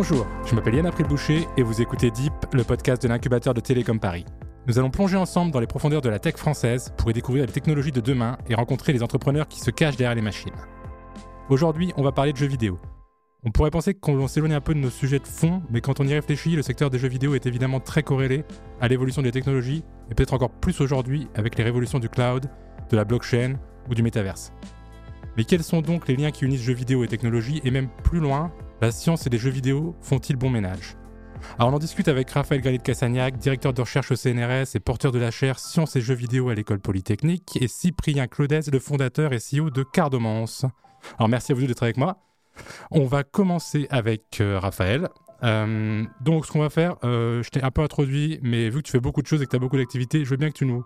Bonjour, je m'appelle Yann April Boucher et vous écoutez Deep, le podcast de l'incubateur de Télécom Paris. Nous allons plonger ensemble dans les profondeurs de la tech française pour y découvrir les technologies de demain et rencontrer les entrepreneurs qui se cachent derrière les machines. Aujourd'hui, on va parler de jeux vidéo. On pourrait penser qu'on s'éloigne un peu de nos sujets de fond, mais quand on y réfléchit, le secteur des jeux vidéo est évidemment très corrélé à l'évolution des technologies, et peut-être encore plus aujourd'hui avec les révolutions du cloud, de la blockchain ou du métaverse. Mais quels sont donc les liens qui unissent jeux vidéo et technologie, et même plus loin, la science et les jeux vidéo font-ils bon ménage? Alors on en discute avec Raphaël Gallet de Cassagnac, directeur de recherche au CNRS et porteur de la chaire Sciences et jeux vidéo à l'école polytechnique, et Cyprien Claudès, le fondateur et CEO de Cardomance. Alors merci à vous d'être avec moi. On va commencer avec euh, Raphaël. Euh, donc ce qu'on va faire, euh, je t'ai un peu introduit, mais vu que tu fais beaucoup de choses et que tu as beaucoup d'activités, je veux bien que tu nous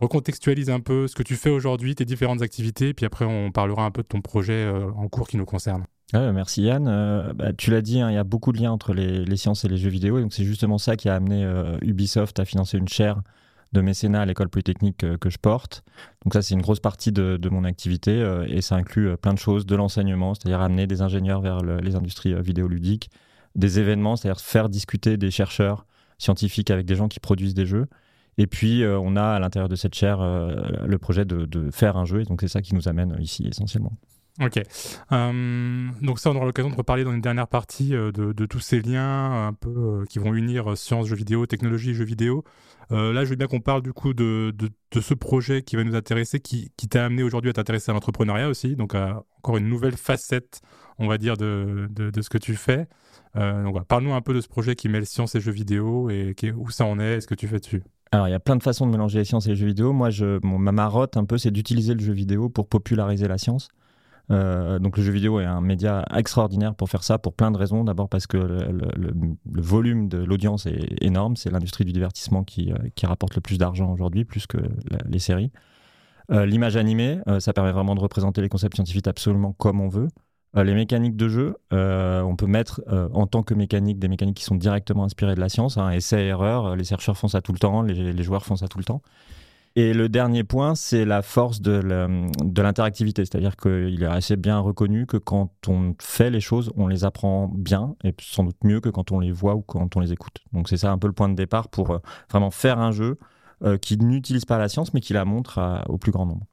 recontextualises un peu ce que tu fais aujourd'hui, tes différentes activités, puis après on parlera un peu de ton projet en cours qui nous concerne merci Yann. Euh, bah, tu l'as dit, hein, il y a beaucoup de liens entre les, sciences et les jeux vidéo. Et donc c'est justement ça qui a amené euh, Ubisoft à financer une chaire de mécénat à l'école polytechnique euh, que je porte. Donc ça c'est une grosse partie de, mon activité et ça inclut plein de choses, de l'enseignement, c'est-à-dire amener des ingénieurs vers les industries vidéoludiques, des événements, c'est-à-dire faire discuter des chercheurs scientifiques avec des gens qui produisent des jeux. Et puis, on a à l'intérieur de cette chaire le projet de, faire un jeu. Et donc, c'est ça qui nous amène ici essentiellement. Ok. Euh, donc ça, on aura l'occasion de reparler dans une dernière partie euh, de, tous ces liens un peu euh, qui vont unir sciences, jeux vidéo, technologie, jeux vidéo. là, je veux bien qu'on parle du coup de, ce projet qui va nous intéresser, qui, t'a amené aujourd'hui à t'intéresser à l'entrepreneuriat aussi, donc encore une nouvelle facette, on va dire, de, ce que tu fais. donc parle-nous un peu de ce projet qui mêle sciences et jeux vidéo et où ça en est, et ce que tu fais dessus. Alors, il y a plein de façons de mélanger les sciences et les jeux vidéo. Moi, je, ma marotte un peu, c'est d'utiliser le jeu vidéo pour populariser la science. Euh, donc le jeu vidéo est un média extraordinaire pour faire ça pour plein de raisons. D'abord parce que le, volume de l'audience est énorme. C'est l'industrie du divertissement qui, euh, qui rapporte le plus d'argent aujourd'hui, plus que les séries. Euh, l'image animée, ça permet vraiment de représenter les concepts scientifiques absolument comme on veut. Les mécaniques de jeu, on peut mettre en tant que mécanique des mécaniques qui sont directement inspirées de la science. Hein, essai, erreur, les chercheurs font ça tout le temps, les, joueurs font ça tout le temps. Et le dernier point, c'est la force de l'interactivité. C'est-à-dire qu'il est assez bien reconnu que quand on fait les choses, on les apprend bien et sans doute mieux que quand on les voit ou quand on les écoute. Donc c'est ça un peu le point de départ pour euh, vraiment faire un jeu euh, qui n'utilise pas la science mais qui la montre au plus grand nombre.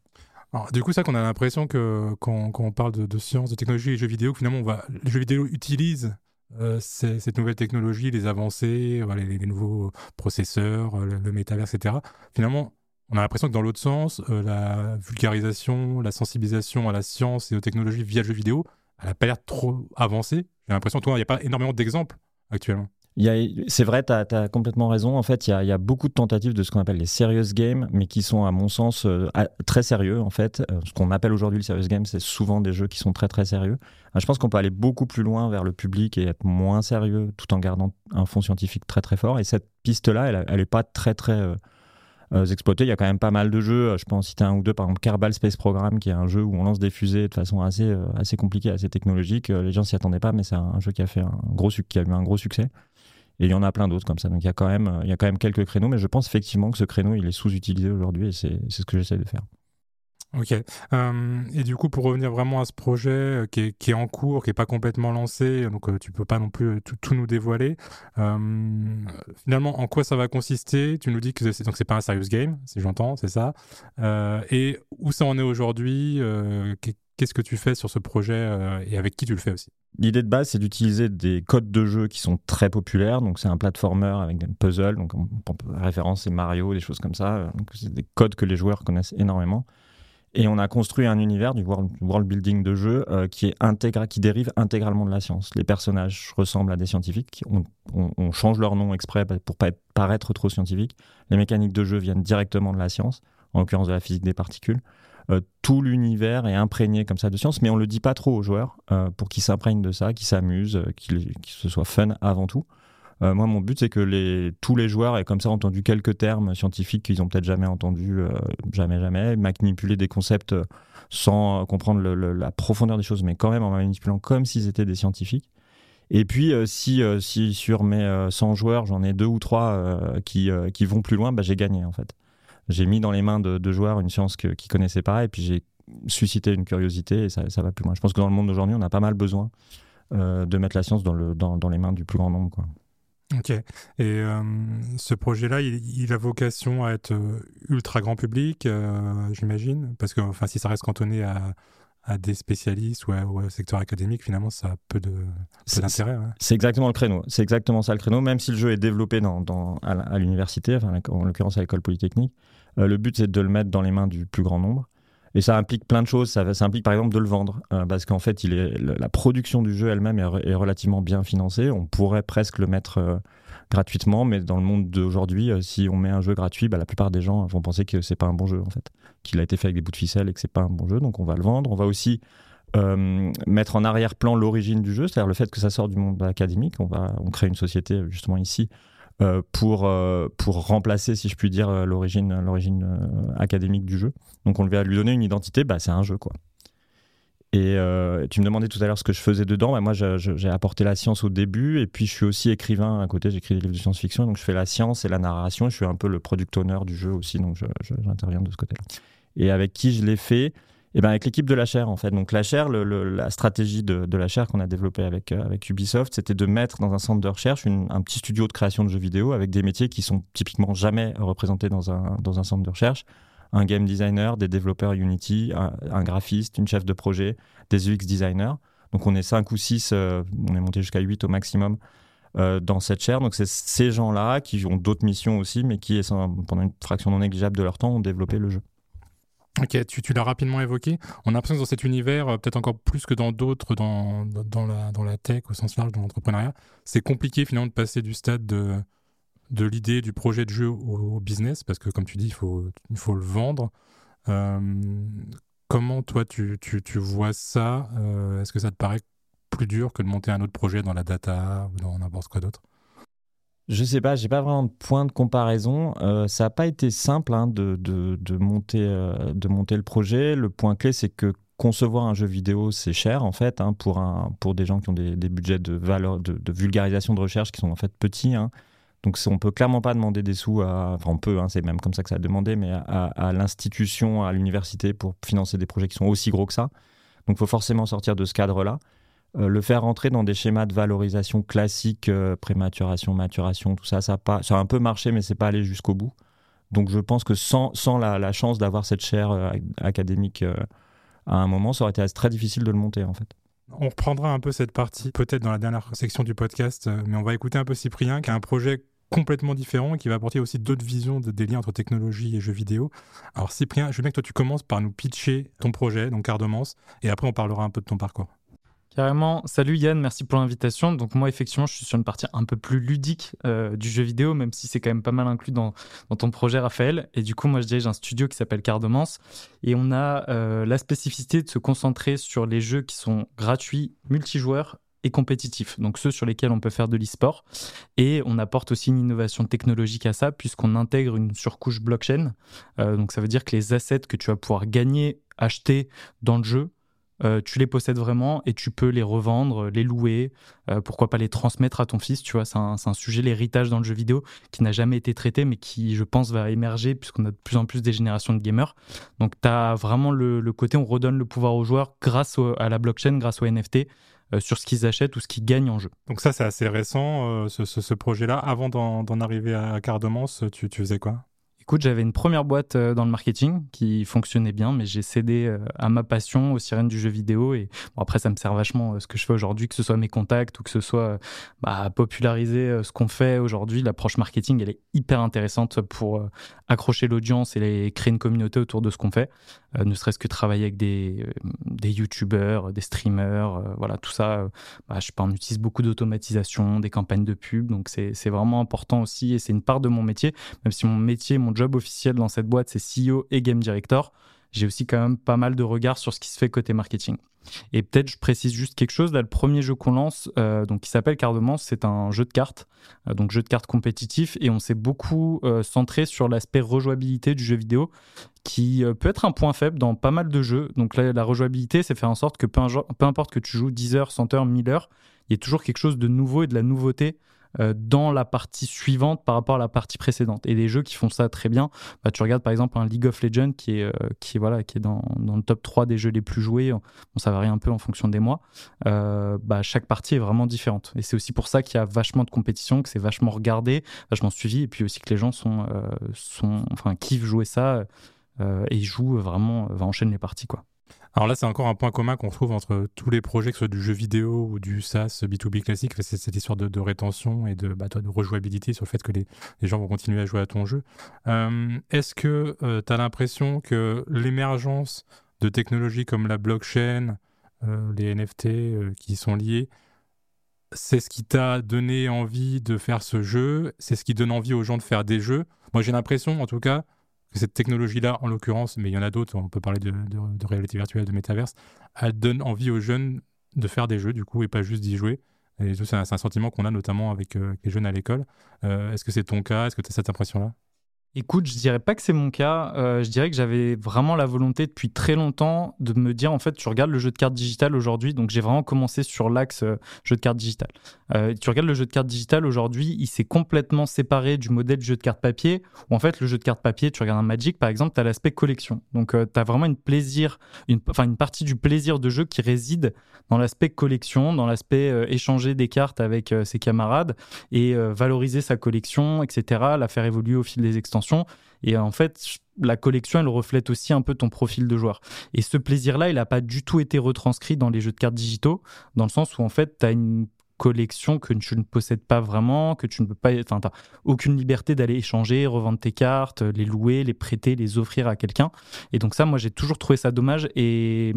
Du coup, ça qu'on a l'impression que quand, on parle de, science, de technologie et jeux vidéo, finalement, on va, les jeux vidéo utilisent euh, cette nouvelle technologie, les avancées, les, nouveaux processeurs, le, le métavers, etc. Finalement, on a l'impression que dans l'autre sens, euh, la vulgarisation, la sensibilisation à la science et aux technologies via le jeu vidéo, elle n'a pas l'air trop avancée. J'ai l'impression qu'il n'y a pas énormément d'exemples actuellement. C'est vrai, tu as, complètement raison. En fait, il y, a beaucoup de tentatives de ce qu'on appelle les serious games, mais qui sont, à mon sens, euh, très sérieux. En fait, euh, ce qu'on appelle aujourd'hui le serious game, c'est souvent des jeux qui sont très très sérieux. je pense qu'on peut aller beaucoup plus loin vers le public et être moins sérieux, tout en gardant un fond scientifique très très fort. Et cette piste-là, elle n'est pas très très euh, exploiter. Il y a quand même pas mal de jeux. Je peux en citer un ou deux. Par exemple, Kerbal Space Program, qui est un jeu où on lance des fusées de façon assez, euh, assez compliquée, assez technologique. Euh, les gens s'y attendaient pas, mais c'est un jeu qui a, fait un gros, qui a eu un gros succès. Et il y en a plein d'autres comme ça. Donc il y, a quand même, quelques créneaux, mais je pense effectivement que ce créneau, il est sous-utilisé aujourd'hui et c'est ce que j'essaie de faire. Ok. Euh, et du coup, pour revenir vraiment à ce projet euh, qui, est, en cours, qui n'est pas complètement lancé, donc euh, tu peux pas non plus tout, nous dévoiler. finalement, en quoi ça va consister? Tu nous dis que c'est donc pas un serious game, si j'entends, c'est ça. et où ça en est aujourd'hui? Qu'est-ce que tu fais sur ce projet et avec qui tu le fais aussi L'idée de base, c'est d'utiliser des codes de jeu qui sont très populaires. Donc, c'est un platformer avec des puzzles. Donc, on, référence, c'est Mario, des choses comme ça. c'est des codes que les joueurs connaissent énormément. Et on a construit un univers du world, building de jeu euh, qui, est qui dérive intégralement de la science. Les personnages ressemblent à des scientifiques. On, change leur nom exprès pour pas paraître trop scientifique. Les mécaniques de jeu viennent directement de la science, en l'occurrence de la physique des particules. Euh, tout l'univers est imprégné comme ça de science, mais on le dit pas trop aux joueurs euh, pour qu'ils s'imprègnent de ça, qu'ils s'amusent, qu'ils que ce soit fun avant tout. Euh, moi, mon but, c'est que les, tous les joueurs aient comme ça entendu quelques termes scientifiques qu'ils ont peut-être jamais entendus, euh, jamais, jamais, manipuler des concepts sans comprendre la profondeur des choses, mais quand même en manipulant comme s'ils étaient des scientifiques. Et puis, euh, si, si sur mes 100 joueurs, j'en ai deux ou trois qui, qui vont plus loin, bah, j'ai gagné en fait. J'ai mis dans les mains de, joueurs une science qu'ils ne connaissaient pas, et puis j'ai suscité une curiosité, et ça, ça va plus loin. Je pense que dans le monde d'aujourd'hui, on a pas mal besoin de mettre la science dans, le, dans, dans, les mains du plus grand nombre. Quoi. Ok. Et euh, ce projet-là, il, a vocation à être euh, ultra grand public, euh, j'imagine, parce que enfin, si ça reste cantonné à, à des spécialistes ou, au secteur académique, finalement, ça a peu d'intérêt. C'est exactement le créneau. C'est exactement ça le créneau. Même si le jeu est développé dans, dans à l'université, enfin, en l'occurrence à l'école polytechnique, le but c'est de le mettre dans les mains du plus grand nombre. Et ça implique plein de choses. Ça, implique par exemple de le vendre, euh, parce qu'en fait, la production du jeu elle-même est, relativement bien financée. On pourrait presque le mettre euh, gratuitement, mais dans le monde d'aujourd'hui, euh, si on met un jeu gratuit, bah, la plupart des gens vont penser que c'est pas un bon jeu en fait, qu'il a été fait avec des bouts de ficelle et que c'est pas un bon jeu. Donc on va le vendre. On va aussi mettre en arrière-plan l'origine du jeu, c'est-à-dire le fait que ça sort du monde académique. On va, on crée une société justement ici euh, pour, euh, pour remplacer, si je puis dire, euh, l'origine, l'origine académique du jeu. Donc on va lui donner une identité, bah, c'est un jeu. quoi. Et tu me demandais tout à l'heure ce que je faisais dedans. Bah, moi, j'ai apporté la science au début, et puis je suis aussi écrivain à côté. J'écris des livres de science-fiction, donc je fais la science et la narration. Je suis un peu le product owner du jeu aussi, donc j'interviens de ce côté-là. Et avec qui je l'ai fait? Et eh ben avec l'équipe de la chaire en fait. Donc la chaire, la stratégie de, la chaire qu'on a développée avec, euh, avec Ubisoft, c'était de mettre dans un centre de recherche un petit studio de création de jeux vidéo avec des métiers qui sont typiquement jamais représentés dans un, dans un centre de recherche. Un game designer, des développeurs Unity, un, graphiste, une chef de projet, des UX designers. Donc on est 5 ou 6, euh, on est monté jusqu'à 8 au maximum euh, dans cette chaire. Donc c'est ces gens-là qui ont d'autres missions aussi, mais qui, pendant une fraction non négligeable de leur temps, ont développé le jeu. Ok, tu, l'as rapidement évoqué. On a l'impression que dans cet univers, euh, peut-être encore plus que dans d'autres, dans, la, tech au sens large, dans l'entrepreneuriat, c'est compliqué finalement de passer du stade de, l'idée, du projet de jeu au, business, parce que comme tu dis, il faut, le vendre. Euh, comment toi tu vois ça? Euh, Est-ce que ça te paraît plus dur que de monter un autre projet dans la data ou dans n'importe quoi d'autre? Je sais pas, j'ai pas vraiment de point de comparaison. Euh, ça n'a pas été simple hein, de, de, monter, euh, de monter le projet. Le point clé, c'est que concevoir un jeu vidéo, c'est cher en fait, hein, pour, des gens qui ont des, budgets de, vulgarisation de recherche qui sont en fait petits. Hein. Donc on peut clairement pas demander des sous à, enfin on peut, c'est même comme ça que ça a demandé, mais à, à l'institution, à l'université pour financer des projets qui sont aussi gros que ça. Donc il faut forcément sortir de ce cadre-là. Euh, le faire rentrer dans des schémas de valorisation classiques, euh, prématuration, maturation, tout ça, ça a, ça un peu marché, mais c'est pas allé jusqu'au bout. Donc je pense que sans, sans la, chance d'avoir cette chaire euh, académique à un moment, ça aurait été très difficile de le monter en fait. On reprendra un peu cette partie peut-être dans la dernière section du podcast, mais on va écouter un peu Cyprien qui a un projet complètement différent et qui va apporter aussi d'autres visions de, des liens entre technologie et jeux vidéo. Alors Cyprien, je veux bien que toi tu commences par nous pitcher ton projet, donc Cardomance, et après on parlera un peu de ton parcours. Carrément. Salut Yann, merci pour l'invitation. Donc moi, effectivement, je suis sur une partie un peu plus ludique euh, du jeu vidéo, même si c'est quand même pas mal inclus dans, ton projet, Raphaël. Et du coup, moi, je dirige un studio qui s'appelle Cardemance. Et on a euh, la spécificité de se concentrer sur les jeux qui sont gratuits, multijoueurs et compétitifs, donc ceux sur lesquels on peut faire de l'e-sport. Et on apporte aussi une innovation technologique à ça, puisqu'on intègre une surcouche blockchain. Euh, donc ça veut dire que les assets que tu vas pouvoir gagner, acheter dans le jeu, euh, tu les possèdes vraiment et tu peux les revendre, les louer, euh, pourquoi pas les transmettre à ton fils, tu vois, c'est un, sujet, l'héritage dans le jeu vidéo, qui n'a jamais été traité, mais qui, je pense, va émerger puisqu'on a de plus en plus des générations de gamers. Donc, tu as vraiment le, côté, on redonne le pouvoir aux joueurs grâce à la blockchain, grâce aux NFT, euh, sur ce qu'ils achètent ou ce qu'ils gagnent en jeu. Donc ça, c'est assez récent, ce, projet-là. Avant d'en arriver à Cardemance, tu, tu faisais quoi? J'avais une première boîte euh, dans le marketing qui fonctionnait bien, mais j'ai cédé euh, à ma passion, aux sirènes du jeu vidéo. Et après, ça me sert vachement euh, ce que je fais aujourd'hui, que ce soit mes contacts ou que ce soit bah, populariser ce qu'on fait aujourd'hui. L'approche marketing, elle est hyper intéressante pour accrocher l'audience et créer une communauté autour de ce qu'on fait. Ne serait-ce que travailler avec des, des youtubeurs, des streamers, voilà, tout ça. Bah, je sais pas, on utilise beaucoup d'automatisation, des campagnes de pub. Donc, c'est vraiment important aussi et c'est une part de mon métier, même si mon métier, mon job officiel dans cette boîte, c'est CEO et Game Director. J'ai aussi quand même pas mal de regard sur ce qui se fait côté marketing. Et peut-être je précise juste quelque chose. Là, le premier jeu qu'on lance, euh, donc qui s'appelle Cardemance, c'est un jeu de cartes, euh, donc jeu de cartes compétitif, et on s'est beaucoup euh, centré sur l'aspect rejouabilité du jeu vidéo, qui peut être un point faible dans pas mal de jeux. Donc là, la rejouabilité, c'est faire en sorte que peu, peu, importe que tu joues 10 heures, 100 heures, 1000 heures, il y ait toujours quelque chose de nouveau et de la nouveauté dans la partie suivante par rapport à la partie précédente. Et des jeux qui font ça très bien, bah, tu regardes par exemple un League of Legends qui est, qui, voilà, qui est dans, dans, le top 3 des jeux les plus joués, bon, ça varie un peu en fonction des mois, bah, chaque partie est vraiment différente. Et c'est aussi pour ça qu'il y a vachement de compétition, que c'est vachement regardé, vachement suivi, et puis aussi que les gens sont, sont, enfin, kiffent jouer ça et jouent vraiment, va enchaîner les parties. quoi. Alors là, c'est encore un point commun qu'on trouve entre tous les projets, que ce soit du jeu vidéo ou du SaaS B2B classique, c'est cette histoire de, rétention et de, bah, rejouabilité sur le fait que les, gens vont continuer à jouer à ton jeu. Euh, est-ce que euh, tu as l'impression que l'émergence de technologies comme la blockchain, euh, les NFT qui sont liés, c'est ce qui t'a donné envie de faire ce jeu? C'est ce qui donne envie aux gens de faire des jeux? Moi, j'ai l'impression, en tout cas, cette technologie-là, en l'occurrence, mais il y en a d'autres, on peut parler de, réalité virtuelle, de métaverse, elle donne envie aux jeunes de faire des jeux, du coup, et pas juste d'y jouer. C'est un, sentiment qu'on a notamment avec, euh, les jeunes à l'école. Euh, est-ce que c'est ton cas? Est-ce que tu as cette impression-là? Écoute, je dirais pas que c'est mon cas. Euh, je dirais que j'avais vraiment la volonté depuis très longtemps de me dire en fait, tu regardes le jeu de cartes digital aujourd'hui. Donc j'ai vraiment commencé sur l'axe euh, jeu de cartes digital. Euh, tu regardes le jeu de cartes digital aujourd'hui, il s'est complètement séparé du modèle du jeu de cartes papier. Où en fait, le jeu de cartes papier, tu regardes un Magic par exemple, tu as l'aspect collection. Donc tu as vraiment une partie du plaisir de jeu qui réside dans l'aspect collection, dans l'aspect échanger des cartes avec ses camarades et valoriser sa collection, etc. La faire évoluer au fil des extensions et en fait, la collection, elle reflète aussi un peu ton profil de joueur. Et ce plaisir-là, il n'a pas du tout été retranscrit dans les jeux de cartes digitaux, dans le sens où en fait, tu as une collection que tu ne possèdes pas vraiment, que tu ne peux pas, enfin, tu aucune liberté d'aller échanger, revendre tes cartes, les louer, les prêter, les offrir à quelqu'un. Et donc ça, moi, j'ai toujours trouvé ça dommage. Et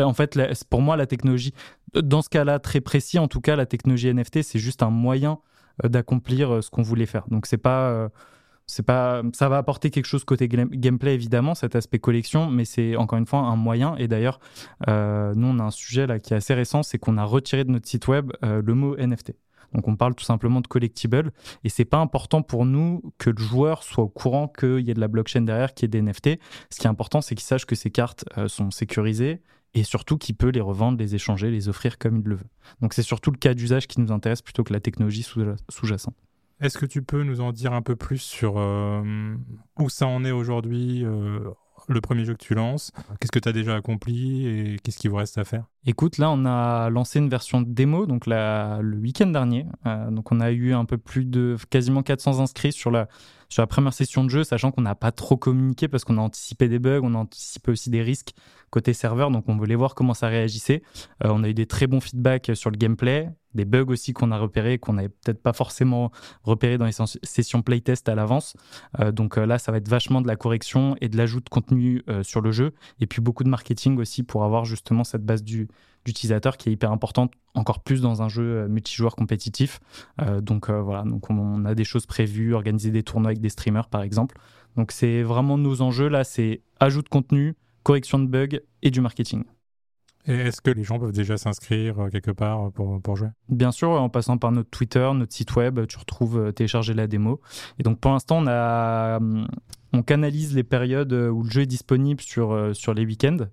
en fait, pour moi, la technologie, dans ce cas-là très précis, en tout cas, la technologie NFT, c'est juste un moyen euh, d'accomplir euh, ce qu'on voulait faire. Donc c'est pas euh, c'est pas, ça va apporter quelque chose côté gameplay évidemment, cet aspect collection, mais c'est encore une fois un moyen. Et d'ailleurs, euh, nous on a un sujet là qui est assez récent, c'est qu'on a retiré de notre site web euh, le mot NFT. Donc on parle tout simplement de collectible et c'est pas important pour nous que le joueur soit au courant qu'il y ait de la blockchain derrière, qu'il y ait des NFT. Ce qui est important, c'est qu'il sache que ces cartes euh, sont sécurisées et surtout qu'il peut les revendre, les échanger, les offrir comme il le veut. Donc c'est surtout le cas d'usage qui nous intéresse plutôt que la technologie sous-jacente. Est-ce que tu peux nous en dire un peu plus sur euh, où ça en est aujourd'hui, euh, le premier jeu que tu lances? Qu'est-ce que tu as déjà accompli et qu'est-ce qu'il vous reste à faire? Écoute, là, on a lancé une version démo donc le week-end dernier. Euh, donc, on a eu un peu plus de quasiment 400 inscrits sur la, sur la première session de jeu, sachant qu'on n'a pas trop communiqué parce qu'on a anticipé des bugs, on a anticipé aussi des risques côté serveur, donc on voulait voir comment ça réagissait. on a eu des très bons feedbacks sur le gameplay des bugs aussi qu'on a repérés, qu'on n'avait peut-être pas forcément repérés dans les sessions playtest à l'avance. Euh, donc euh, là, ça va être vachement de la correction et de l'ajout de contenu euh, sur le jeu. Et puis beaucoup de marketing aussi pour avoir justement cette base d'utilisateur qui est hyper importante, encore plus dans un jeu multijoueur compétitif. donc voilà, donc on, a des choses prévues, organiser des tournois avec des streamers par exemple. Donc c'est vraiment nos enjeux là, c'est ajout de contenu, correction de bugs et du marketing. Et est-ce que les gens peuvent déjà s'inscrire euh, quelque part euh, pour, pour jouer? Bien sûr, en passant par notre Twitter, notre site web, tu retrouves euh, télécharger la démo. Et donc pour l'instant, on, a, on canalise les périodes où le jeu est disponible sur, sur les week-ends.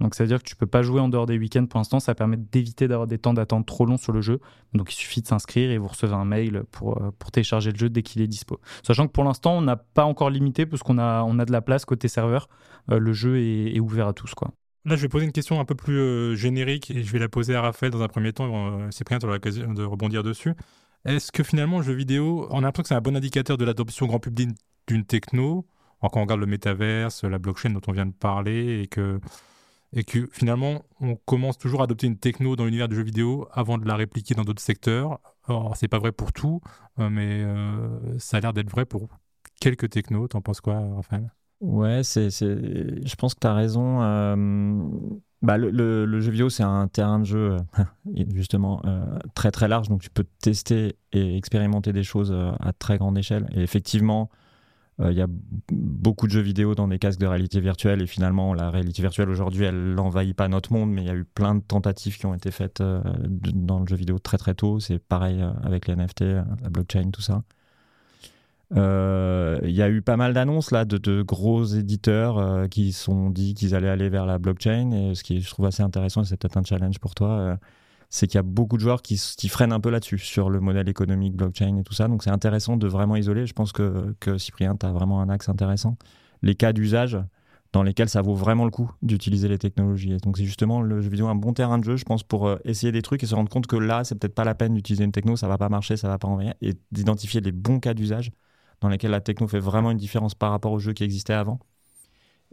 Donc ça veut dire que tu peux pas jouer en dehors des week-ends pour l'instant. Ça permet d'éviter d'avoir des temps d'attente trop longs sur le jeu. Donc il suffit de s'inscrire et vous recevez un mail pour, pour télécharger le jeu dès qu'il est dispo. Sachant que pour l'instant, on n'a pas encore limité parce qu'on a, on a de la place côté serveur. le jeu est, ouvert à tous. quoi. Là, je vais poser une question un peu plus euh, générique et je vais la poser à Raphaël dans un premier temps. Euh, Cyprien, tu auras l'occasion de rebondir dessus. Est-ce que finalement, le jeu vidéo, on a l'impression que c'est un bon indicateur de l'adoption grand public d'une techno, quand on regarde le métaverse, la blockchain dont on vient de parler, et que, et que finalement, on commence toujours à adopter une techno dans l'univers du jeu vidéo avant de la répliquer dans d'autres secteurs. Alors, c'est pas vrai pour tout, euh, mais ça a l'air d'être vrai pour quelques technos. T'en penses quoi, Raphaël? Ouais, c'est, je pense que tu as raison. Euh, bah, le, jeu vidéo, c'est un terrain de jeu, euh, justement, euh, très très large. Donc, tu peux tester et expérimenter des choses à très grande échelle. Et effectivement, il y a beaucoup de jeux vidéo dans des casques de réalité virtuelle. Et finalement, la réalité virtuelle aujourd'hui, elle n'envahit pas notre monde. Mais il y a eu plein de tentatives qui ont été faites dans le jeu vidéo très très tôt. C'est pareil avec les NFT, la blockchain, tout ça. Euh, il y a eu pas mal d'annonces là de, gros éditeurs euh, qui sont dit qu'ils allaient aller vers la blockchain et ce qui je trouve assez intéressant c'est peut-être un challenge pour toi euh, c'est qu'il y a beaucoup de joueurs qui, qui freinent un peu là-dessus, sur le modèle économique, blockchain et tout ça. Donc c'est intéressant de vraiment isoler. Je pense que, que Cyprien, tu as vraiment un axe intéressant. Les cas d'usage dans lesquels ça vaut vraiment le coup d'utiliser les technologies. Donc c'est justement le jeu vidéo un bon terrain de jeu, je pense, pour euh, essayer des trucs et se rendre compte que là, c'est peut-être pas la peine d'utiliser une techno, ça va pas marcher, ça va pas envoyer, et d'identifier les bons cas d'usage dans lesquels la techno fait vraiment une différence par rapport au jeu qui existait avant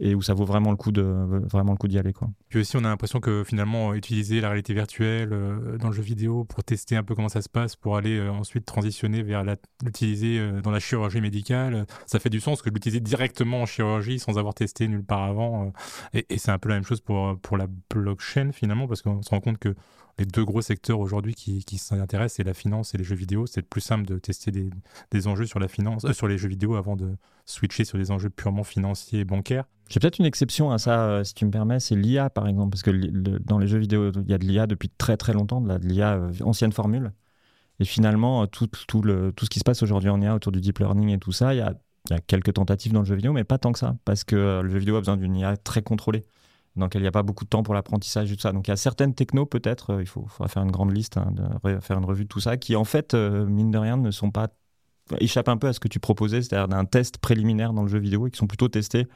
et où ça vaut vraiment le coup de vraiment le coup d'y aller quoi. Puis aussi on a l'impression que finalement utiliser la réalité virtuelle euh, dans le jeu vidéo pour tester un peu comment ça se passe pour aller euh, ensuite transitionner vers l'utiliser euh, dans la chirurgie médicale, ça fait du sens que l'utiliser directement en chirurgie sans avoir testé nulle part avant et, et c'est un peu la même chose pour pour la blockchain finalement parce qu'on se rend compte que les deux gros secteurs aujourd'hui qui, qui s'intéressent, c'est la finance et les jeux vidéo. C'est plus simple de tester des, enjeux sur la finance, euh, sur les jeux vidéo avant de switcher sur des enjeux purement financiers et bancaires. J'ai peut-être une exception à ça, euh, si tu me permets, c'est l'IA par exemple, parce que dans les jeux vidéo, il y a de l'IA depuis très très longtemps, de l'IA euh, ancienne formule. Et finalement, tout, tout, le, tout ce qui se passe aujourd'hui en IA autour du deep learning et tout ça, il y a, il y a quelques tentatives dans le jeu vidéo, mais pas tant que ça, parce que le jeu vidéo a besoin d'une IA très contrôlée dans lequel il n'y a pas beaucoup de temps pour l'apprentissage et tout ça. Donc il y a certaines technos peut-être, euh, il faut, faudra faire une grande liste, hein, faire une revue de tout ça, qui en fait, euh, mine de rien, ne sont pas échappent un peu à ce que tu proposais, c'est-à-dire d'un test préliminaire dans le jeu vidéo et qui sont plutôt testés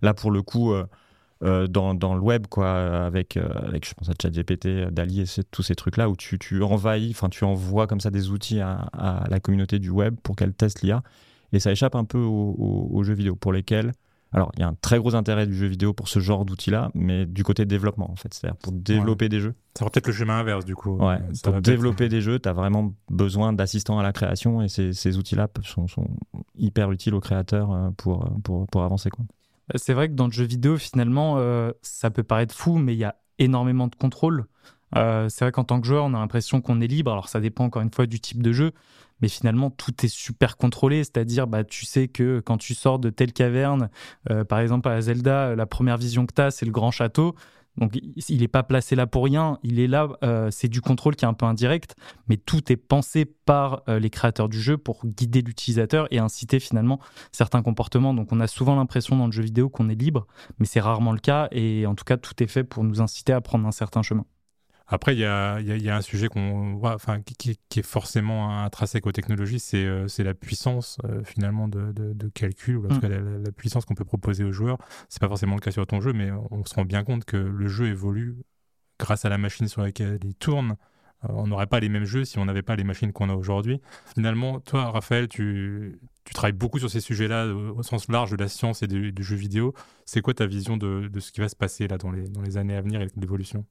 là pour le coup euh, dans, le web quoi, avec, avec je pense à ChatGPT, Dali et tous ces trucs là où tu, tu envahis, enfin tu envoies comme ça des outils à la communauté du web pour qu'elle teste l'IA et ça échappe un peu aux jeux vidéo pour lesquels alors, il y a un très gros intérêt du jeu vidéo pour ce genre d'outils-là, mais du côté développement, en fait. C'est-à-dire pour développer des jeux. Ça va peut-être le chemin inverse, du coup. Ouais, pour développer des jeux, tu as vraiment besoin d'assistants à la création et ces, ces outils-là sont, sont, hyper utiles aux créateurs euh, pour, pour, pour avancer. Quoi. Bah, c'est vrai que dans le jeu vidéo, finalement, euh, ça peut paraître fou, mais il y a énormément de contrôle. Euh, c'est vrai qu'en tant que joueur, on a l'impression qu'on est libre. Alors, ça dépend encore une fois du type de jeu mais finalement tout est super contrôlé, c'est-à-dire bah, tu sais que quand tu sors de telle caverne, euh, par exemple à Zelda, la première vision que tu as, c'est le grand château. Donc il n'est pas placé là pour rien, il est là, euh, c'est du contrôle qui est un peu indirect, mais tout est pensé par euh, les créateurs du jeu pour guider l'utilisateur et inciter finalement certains comportements. Donc on a souvent l'impression dans le jeu vidéo qu'on est libre, mais c'est rarement le cas et en tout cas tout est fait pour nous inciter à prendre un certain chemin. Après, il y a, y a, un sujet qu'on voit, enfin, qui, est forcément intrinsèque aux technologies, c'est euh, la puissance euh, finalement de, de, calcul, ou en tout mm. cas la, puissance qu'on peut proposer aux joueurs. C'est pas forcément le cas sur ton jeu, mais on se rend bien compte que le jeu évolue grâce à la machine sur laquelle il tourne. Euh, on n'aurait pas les mêmes jeux si on n'avait pas les machines qu'on a aujourd'hui. Finalement, toi, Raphaël, tu, tu travailles beaucoup sur ces sujets-là au sens large de la science et du, jeu vidéo. C'est quoi ta vision de, de, ce qui va se passer là dans les, dans les années à venir et l'évolution?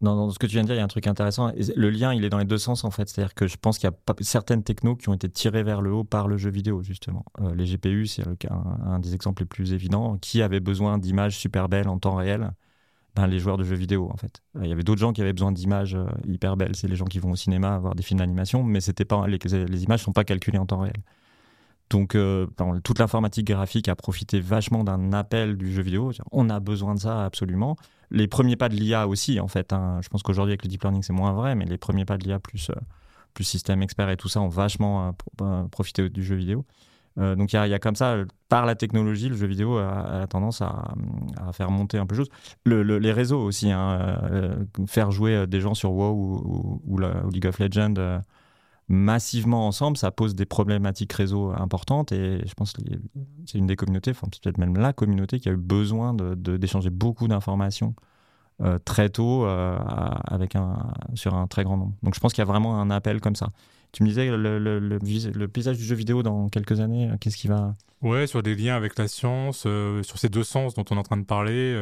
Dans, ce que tu viens de dire, il y a un truc intéressant. Le lien, il est dans les deux sens, en fait. C'est-à-dire que je pense qu'il y a certaines technos qui ont été tirées vers le haut par le jeu vidéo, justement. Euh, les GPU, c'est un, des exemples les plus évidents. Qui avait besoin d'images super belles en temps réel? Ben, Les joueurs de jeux vidéo, en fait. Il y avait d'autres gens qui avaient besoin d'images euh, hyper belles. C'est les gens qui vont au cinéma voir des films d'animation, mais c'était pas, les, images ne sont pas calculées en temps réel. Donc, euh, toute l'informatique graphique a profité vachement d'un appel du jeu vidéo. On a besoin de ça absolument. Les premiers pas de l'IA aussi, en fait. Hein. Je pense qu'aujourd'hui, avec le deep learning, c'est moins vrai, mais les premiers pas de l'IA plus, euh, plus système expert et tout ça ont vachement euh, profité du jeu vidéo. donc, il y, a comme ça, par la technologie, le jeu vidéo a, tendance à, faire monter un peu de choses. les réseaux aussi, hein, faire jouer des gens sur WoW ou, ou League of Legends massivement ensemble, ça pose des problématiques réseau importantes et je pense que c'est une des communautés, enfin peut-être même la communauté qui a eu besoin d'échanger de, beaucoup d'informations euh, très tôt euh, avec un, sur un très grand nombre. Donc je pense qu'il y a vraiment un appel comme ça. Tu me disais le, paysage du jeu vidéo dans quelques années, euh, qu'est-ce qui va? Ouais, sur des liens avec la science, sur ces deux sens dont on est en train de parler.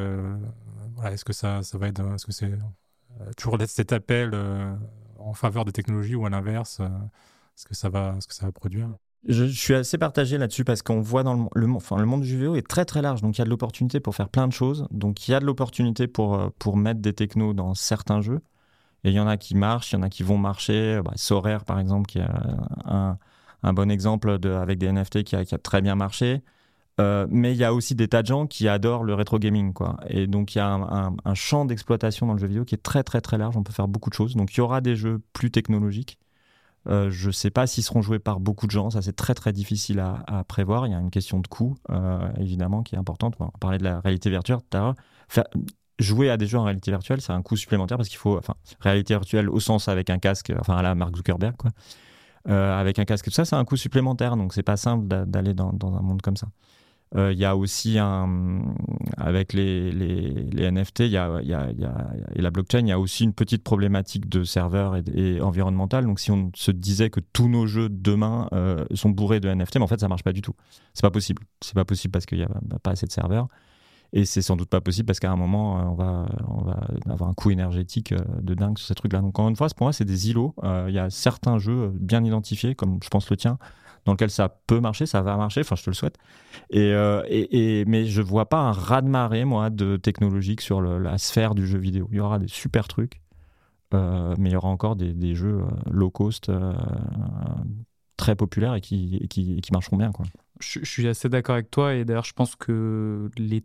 voilà, est-ce que ça, ça va être, est-ce que c'est toujours cet appel en faveur des technologies ou à l'inverse euh, Est-ce que, ça va, ce que ça va produire je, suis assez partagé là-dessus parce qu'on voit dans le, le, enfin, le monde du jeu est très très large, donc il y a de l'opportunité pour faire plein de choses. Donc il y a de l'opportunité pour, euh, pour mettre des technos dans certains jeux. Et il y en a qui marchent, il y en a qui vont marcher. Bah, par exemple, qui est un, un bon exemple de, avec des NFT qui a, qui a très bien marché. Euh, mais il y a aussi des tas de gens qui adorent le rétro gaming, quoi. Et donc il y a un, champ d'exploitation dans le jeu vidéo qui est très très très large. On peut faire beaucoup de choses. Donc il y aura des jeux plus technologiques. Euh, je ne sais pas s'ils seront joués par beaucoup de gens. Ça c'est très très difficile à, prévoir. Il y a une question de coût euh, évidemment qui est importante. On parlait de la réalité virtuelle. jouer à des jeux en réalité virtuelle, c'est un coût supplémentaire parce qu'il faut, enfin, réalité virtuelle au sens avec un casque, enfin à la Mark Zuckerberg, quoi. Avec un casque tout ça, c'est un coût supplémentaire, donc c'est pas simple d'aller dans, un monde comme ça. Euh, il y a aussi avec les, NFT, y y, a, et la blockchain, il y a aussi une petite problématique de serveur et, et environnementale. Donc, si on se disait que tous nos jeux demain euh, sont bourrés de NFT, mais en fait, ça marche pas du tout. C'est pas possible. C'est pas possible parce qu'il y a pas assez de serveurs. Et c'est sans doute pas possible parce qu'à un moment, euh, on va, avoir un coût énergétique de dingue sur ces trucs-là. Donc, encore une fois, pour moi, c'est des îlots. Il y a certains jeux bien identifiés, comme je pense le tien, dans lequel ça peut marcher, ça va marcher, enfin, je te le souhaite. Et, et, mais je vois pas un raz-de-marée, moi, de technologique sur la sphère du jeu vidéo. Il y aura des super trucs, mais il y aura encore des, des jeux low cost très populaires et qui, qui, qui marcheront bien. Quoi. Je suis assez d'accord avec toi et d'ailleurs je pense que les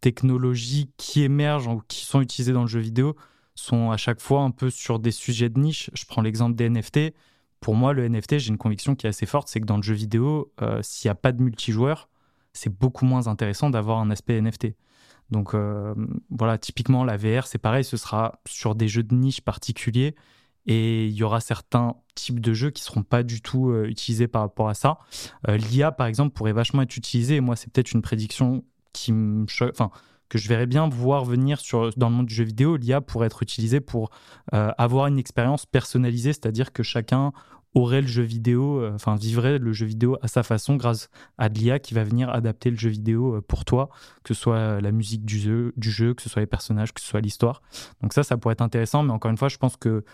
technologies qui émergent ou qui sont utilisées dans le jeu vidéo sont à chaque fois un peu sur des sujets de niche. Je prends l'exemple des NFT. Pour moi, le NFT, j'ai une conviction qui est assez forte, c'est que dans le jeu vidéo, euh, s'il n'y a pas de multijoueur, c'est beaucoup moins intéressant d'avoir un aspect NFT. Donc euh, voilà, typiquement la VR, c'est pareil, ce sera sur des jeux de niche particuliers et il y aura certains types de jeux qui seront pas du tout euh, utilisés par rapport à ça. L'IA, par exemple, pourrait vachement être utilisée. Et moi, c'est peut-être une prédiction qui enfin que je verrais bien voir venir sur, dans le monde du jeu vidéo, l'IA pourrait être utilisée pour avoir une expérience personnalisée, c'est-à-dire que chacun aurait le jeu vidéo, euh, enfin vivrait le jeu vidéo à sa façon grâce à de l'IA qui va venir adapter le jeu vidéo euh, pour toi, que ce soit la musique du jeu, que ce soit les personnages, que ce soit l'histoire. Donc ça, ça pourrait être intéressant, mais encore une fois, je pense que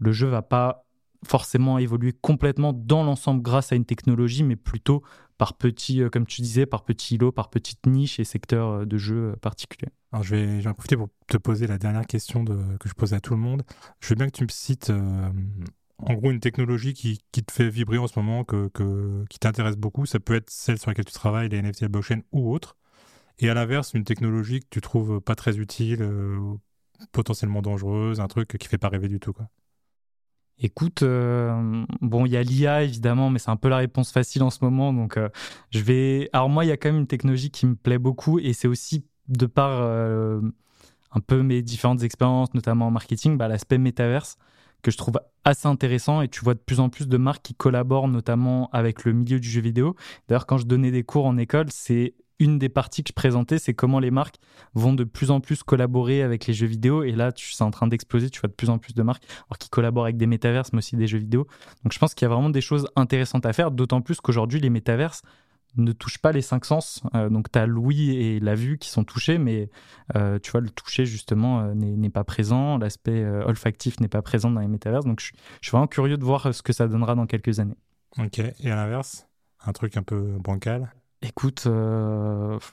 le jeu va pas forcément évoluer complètement dans l'ensemble grâce à une technologie, mais plutôt par petits, euh, comme tu disais, par petits lots, par petites niches et secteurs euh, de jeu euh, particuliers. Alors je vais, en profiter pour te poser la dernière question que je pose à tout le monde. Je veux bien que tu me cites en gros une technologie qui, qui, te fait vibrer en ce moment, qui t'intéresse beaucoup. Ça peut être celle sur laquelle tu travailles, les NFT, la blockchain ou autre. Et à l'inverse, une technologie que tu trouves pas très utile, potentiellement dangereuse, un truc qui fait pas rêver du tout. Écoute, euh, bon, il y a l'IA évidemment, mais c'est un peu la réponse facile en ce moment. Donc, euh, je vais. Alors, moi, il y a quand même une technologie qui me plaît beaucoup et c'est aussi de par euh, un peu mes différentes expériences, notamment en marketing, bah, l'aspect métaverse que je trouve assez intéressant et tu vois de plus en plus de marques qui collaborent notamment avec le milieu du jeu vidéo. D'ailleurs, quand je donnais des cours en école, c'est une des parties que je présentais, c'est comment les marques vont de plus en plus collaborer avec les jeux vidéo. Et là, c'est en train d'exploser. Tu vois de plus en plus de marques qui collaborent avec des métaverses, mais aussi des jeux vidéo. Donc, je pense qu'il y a vraiment des choses intéressantes à faire, d'autant plus qu'aujourd'hui, les métaverses ne touchent pas les cinq sens. Euh, donc, tu as l'ouïe et la vue qui sont touchés, mais euh, tu vois, le toucher, justement, euh, n'est pas présent. L'aspect olfactif n'est pas présent dans les métaverses. Donc, je, je, suis vraiment curieux de voir ce que ça donnera dans quelques années. Ok. Et à l'inverse, un truc un peu bancal? Écoute,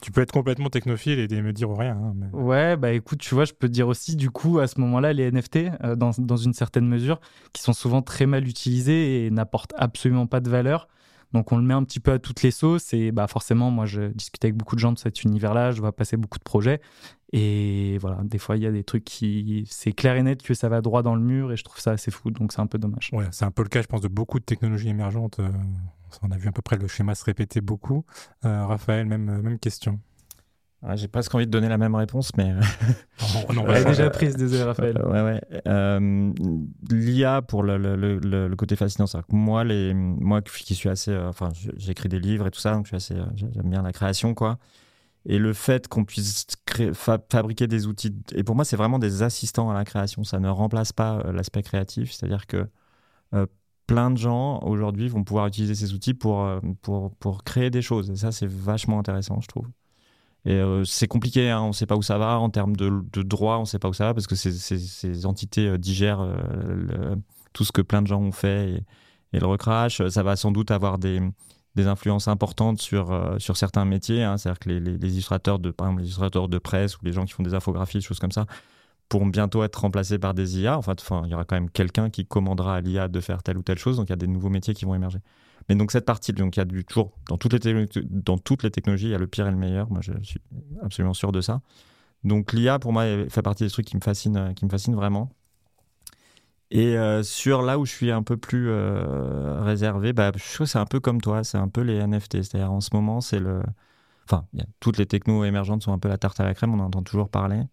tu peux être complètement technophile et me dire rien. Hein, ouais, bah écoute, tu vois, je peux te dire aussi, du coup, à ce moment-là, les NFT, dans, dans, une certaine mesure, qui sont souvent très mal utilisés et n'apportent absolument pas de valeur. Donc on le met un petit peu à toutes les sauces et bah forcément, moi, je discute avec beaucoup de gens de cet univers-là, je vois passer beaucoup de projets et voilà, des fois, il y a des trucs qui, c'est clair et net que ça va droit dans le mur et je trouve ça assez fou, donc c'est un peu dommage. Ouais, c'est un peu le cas, je pense, de beaucoup de technologies émergentes. Euh, on a vu à peu près le schéma se répéter beaucoup. Euh, Raphaël, même, euh, même question. J'ai presque envie de donner la même réponse, mais. on a déjà prise, désolé Raphaël. ouais, ouais. L'IA pour le, le, le, côté fascinant, c'est moi, les, moi qui suis assez. enfin, j'écris des livres et tout ça, donc je suis assez. J'aime bien la création, quoi. Et le fait qu'on puisse créer, fabriquer des outils. Et pour moi, c'est vraiment des assistants à la création. Ça ne remplace pas l'aspect créatif. C'est-à-dire que plein de gens aujourd'hui vont pouvoir utiliser ces outils pour, euh, pour, pour créer des choses. Et ça, c'est vachement intéressant, je trouve. Et euh, c'est compliqué, hein, on ne sait pas où ça va en termes de, droit, on ne sait pas où ça va parce que ces, entités euh, digèrent tout ce que plein de gens ont fait et, le recrachent. Ça va sans doute avoir des, influences importantes sur, certains métiers. Hein. C'est-à-dire que les, illustrateurs de, par exemple, les illustrateurs de presse ou les gens qui font des infographies, des choses comme ça, pourront bientôt être remplacés par des IA. Enfin, il y aura quand même quelqu'un qui commandera à l'IA de faire telle ou telle chose. Donc, il y a des nouveaux métiers qui vont émerger. Mais donc, cette partie, donc, il y a du toujours, dans toutes, les dans toutes les technologies, il y a le pire et le meilleur. Moi, je suis absolument sûr de ça. Donc, l'IA, pour moi, fait partie des trucs qui me fascinent, qui me fascinent vraiment. Et euh, sur là où je suis un peu plus euh, réservé, bah, je trouve que c'est un peu comme toi, c'est un peu les NFT. C'est-à-dire, en ce moment, c'est le. Enfin, toutes les technos émergentes sont un peu la tarte à la crème, on en entend toujours parler.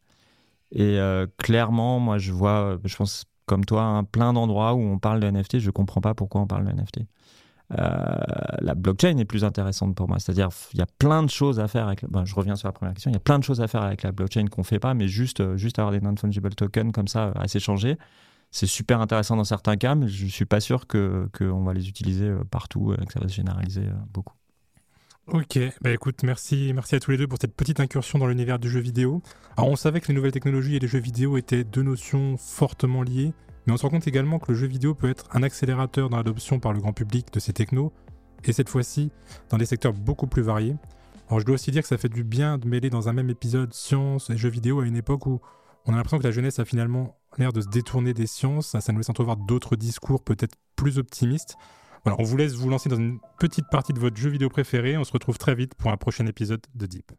Et clairement, moi, je vois, je pense comme toi, hein, plein d'endroits où on parle de NFT, je comprends pas pourquoi on parle de NFT. La blockchain est plus intéressante pour moi. C'est-à-dire, il y a plein de choses à faire avec. je reviens sur la première question. Il y a plein de choses à faire avec la blockchain qu'on fait pas, mais juste, juste avoir des non-fungible tokens comme ça à s'échanger c'est super intéressant dans certains cas, mais je ne suis pas sûr qu'on va les utiliser euh, partout et que ça va se généraliser euh, beaucoup. Ok, bah écoute, merci, merci à tous les deux pour cette petite incursion dans l'univers du jeu vidéo. Alors on savait que les nouvelles technologies et les jeux vidéo étaient deux notions fortement liées, mais on se rend compte également que le jeu vidéo peut être un accélérateur dans l'adoption par le grand public de ces technos, et cette fois-ci dans des secteurs beaucoup plus variés. Alors je dois aussi dire que ça fait du bien de mêler dans un même épisode science et jeux vidéo à une époque où on a l'impression que la jeunesse a finalement l'air de se détourner des sciences. Ça, nous laisse entrevoir d'autres discours peut-être plus optimistes. Voilà, on vous laisse vous lancer dans une petite partie de votre jeu vidéo préféré. On se retrouve très vite pour un prochain épisode de Deep.